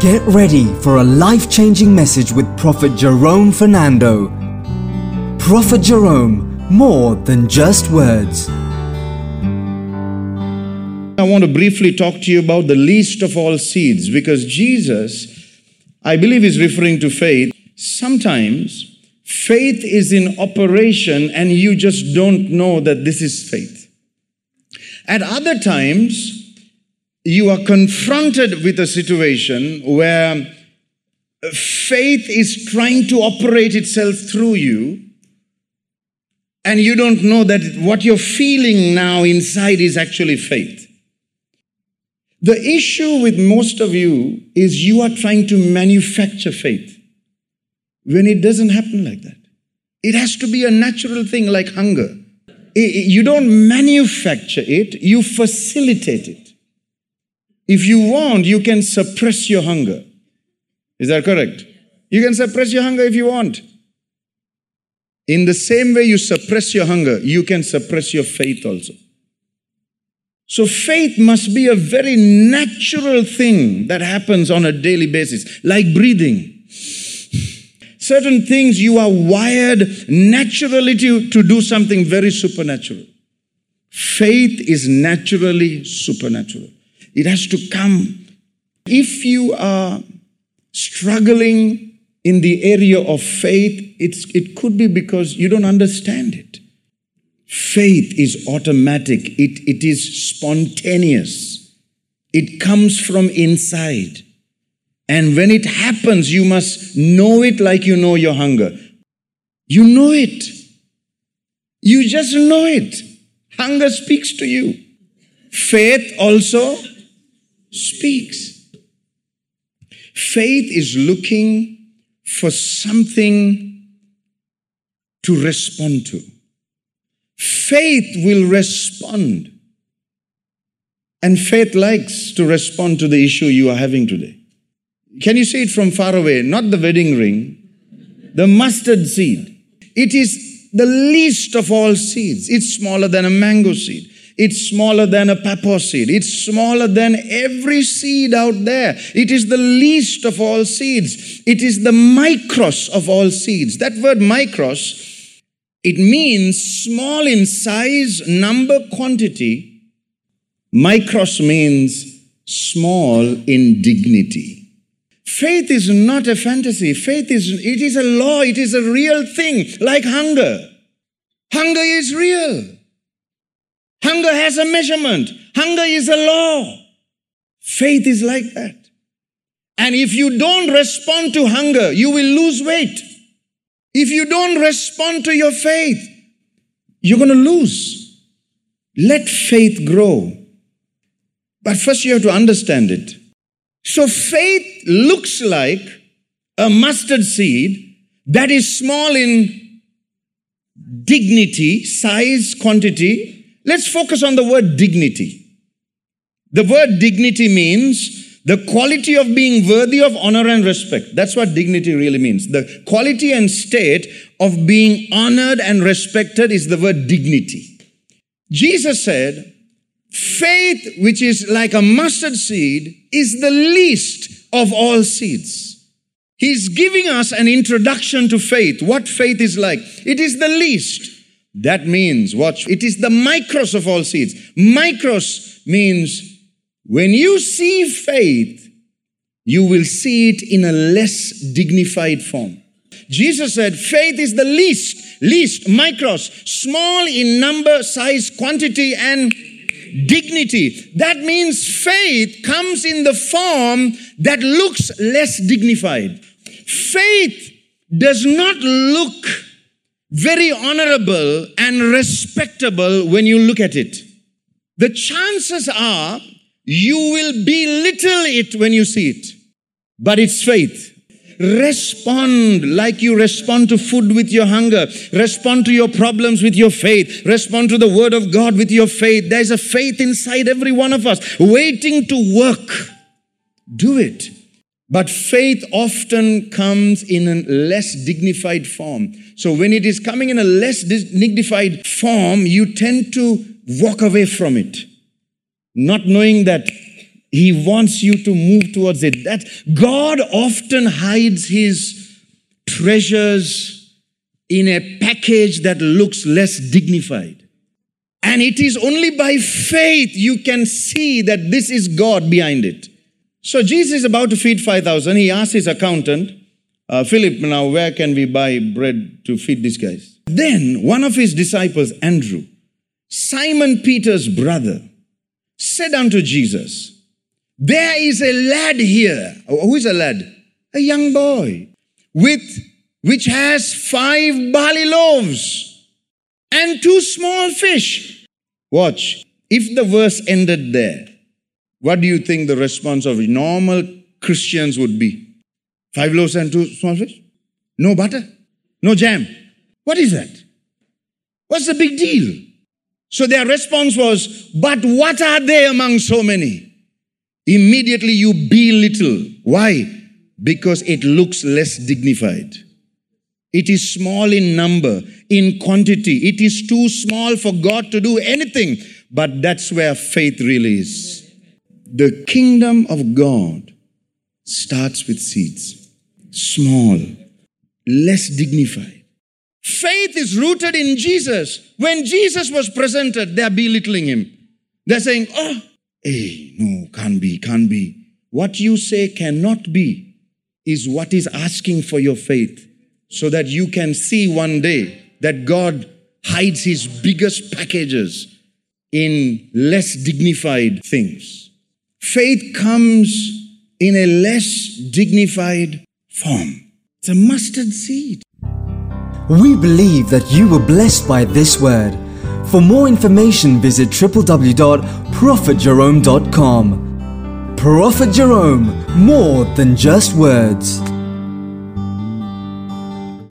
Get ready for a life changing message with Prophet Jerome Fernando. Prophet Jerome, more than just words. I want to briefly talk to you about the least of all seeds because Jesus, I believe, is referring to faith. Sometimes faith is in operation and you just don't know that this is faith. At other times, you are confronted with a situation where faith is trying to operate itself through you and you don't know that what you're feeling now inside is actually faith. The issue with most of you is you are trying to manufacture faith when it doesn't happen like that. It has to be a natural thing like hunger. You don't manufacture it, you facilitate it. If you want, you can suppress your hunger. Is that correct? You can suppress your hunger if you want. In the same way you suppress your hunger, you can suppress your faith also. So faith must be a very natural thing that happens on a daily basis, like breathing. Certain things you are wired naturally to, to do something very supernatural. Faith is naturally supernatural. It has to come. If you are struggling in the area of faith, it's, it could be because you don't understand it. Faith is automatic, it, it is spontaneous, it comes from inside. And when it happens, you must know it like you know your hunger. You know it. You just know it. Hunger speaks to you. Faith also speaks. Faith is looking for something to respond to. Faith will respond. And faith likes to respond to the issue you are having today. Can you see it from far away? Not the wedding ring, the mustard seed. It is the least of all seeds. It's smaller than a mango seed. It's smaller than a pepper seed. It's smaller than every seed out there. It is the least of all seeds. It is the micros of all seeds. That word micros, it means small in size, number, quantity. Micros means small in dignity. Faith is not a fantasy. Faith is, it is a law. It is a real thing, like hunger. Hunger is real. Hunger has a measurement. Hunger is a law. Faith is like that. And if you don't respond to hunger, you will lose weight. If you don't respond to your faith, you're going to lose. Let faith grow. But first, you have to understand it. So, faith looks like a mustard seed that is small in dignity, size, quantity, Let's focus on the word dignity. The word dignity means the quality of being worthy of honor and respect. That's what dignity really means. The quality and state of being honored and respected is the word dignity. Jesus said, faith, which is like a mustard seed, is the least of all seeds. He's giving us an introduction to faith, what faith is like. It is the least. That means, watch, it is the micros of all seeds. Micros means when you see faith, you will see it in a less dignified form. Jesus said, faith is the least, least, micros, small in number, size, quantity, and dignity. That means faith comes in the form that looks less dignified. Faith does not look very honorable and respectable when you look at it. The chances are you will belittle it when you see it, but it's faith. Respond like you respond to food with your hunger. Respond to your problems with your faith. Respond to the word of God with your faith. There's a faith inside every one of us waiting to work. Do it. But faith often comes in a less dignified form. So when it is coming in a less dignified form, you tend to walk away from it, not knowing that He wants you to move towards it. That God often hides his treasures in a package that looks less dignified. And it is only by faith you can see that this is God behind it. So Jesus is about to feed 5,000. He asks his accountant, uh, Philip, now where can we buy bread to feed these guys? Then one of his disciples, Andrew, Simon Peter's brother, said unto Jesus, There is a lad here. Oh, who is a lad? A young boy with which has five barley loaves and two small fish. Watch. If the verse ended there, what do you think the response of normal Christians would be? Five loaves and two small fish? No butter? No jam? What is that? What's the big deal? So their response was, But what are they among so many? Immediately you belittle. Why? Because it looks less dignified. It is small in number, in quantity. It is too small for God to do anything. But that's where faith really is. The kingdom of God starts with seeds. Small, less dignified. Faith is rooted in Jesus. When Jesus was presented, they're belittling him. They're saying, oh, hey, no, can't be, can't be. What you say cannot be is what is asking for your faith so that you can see one day that God hides his biggest packages in less dignified things. Faith comes in a less dignified form. It's a mustard seed. We believe that you were blessed by this word. For more information, visit www.prophetjerome.com. Prophet Jerome, more than just words.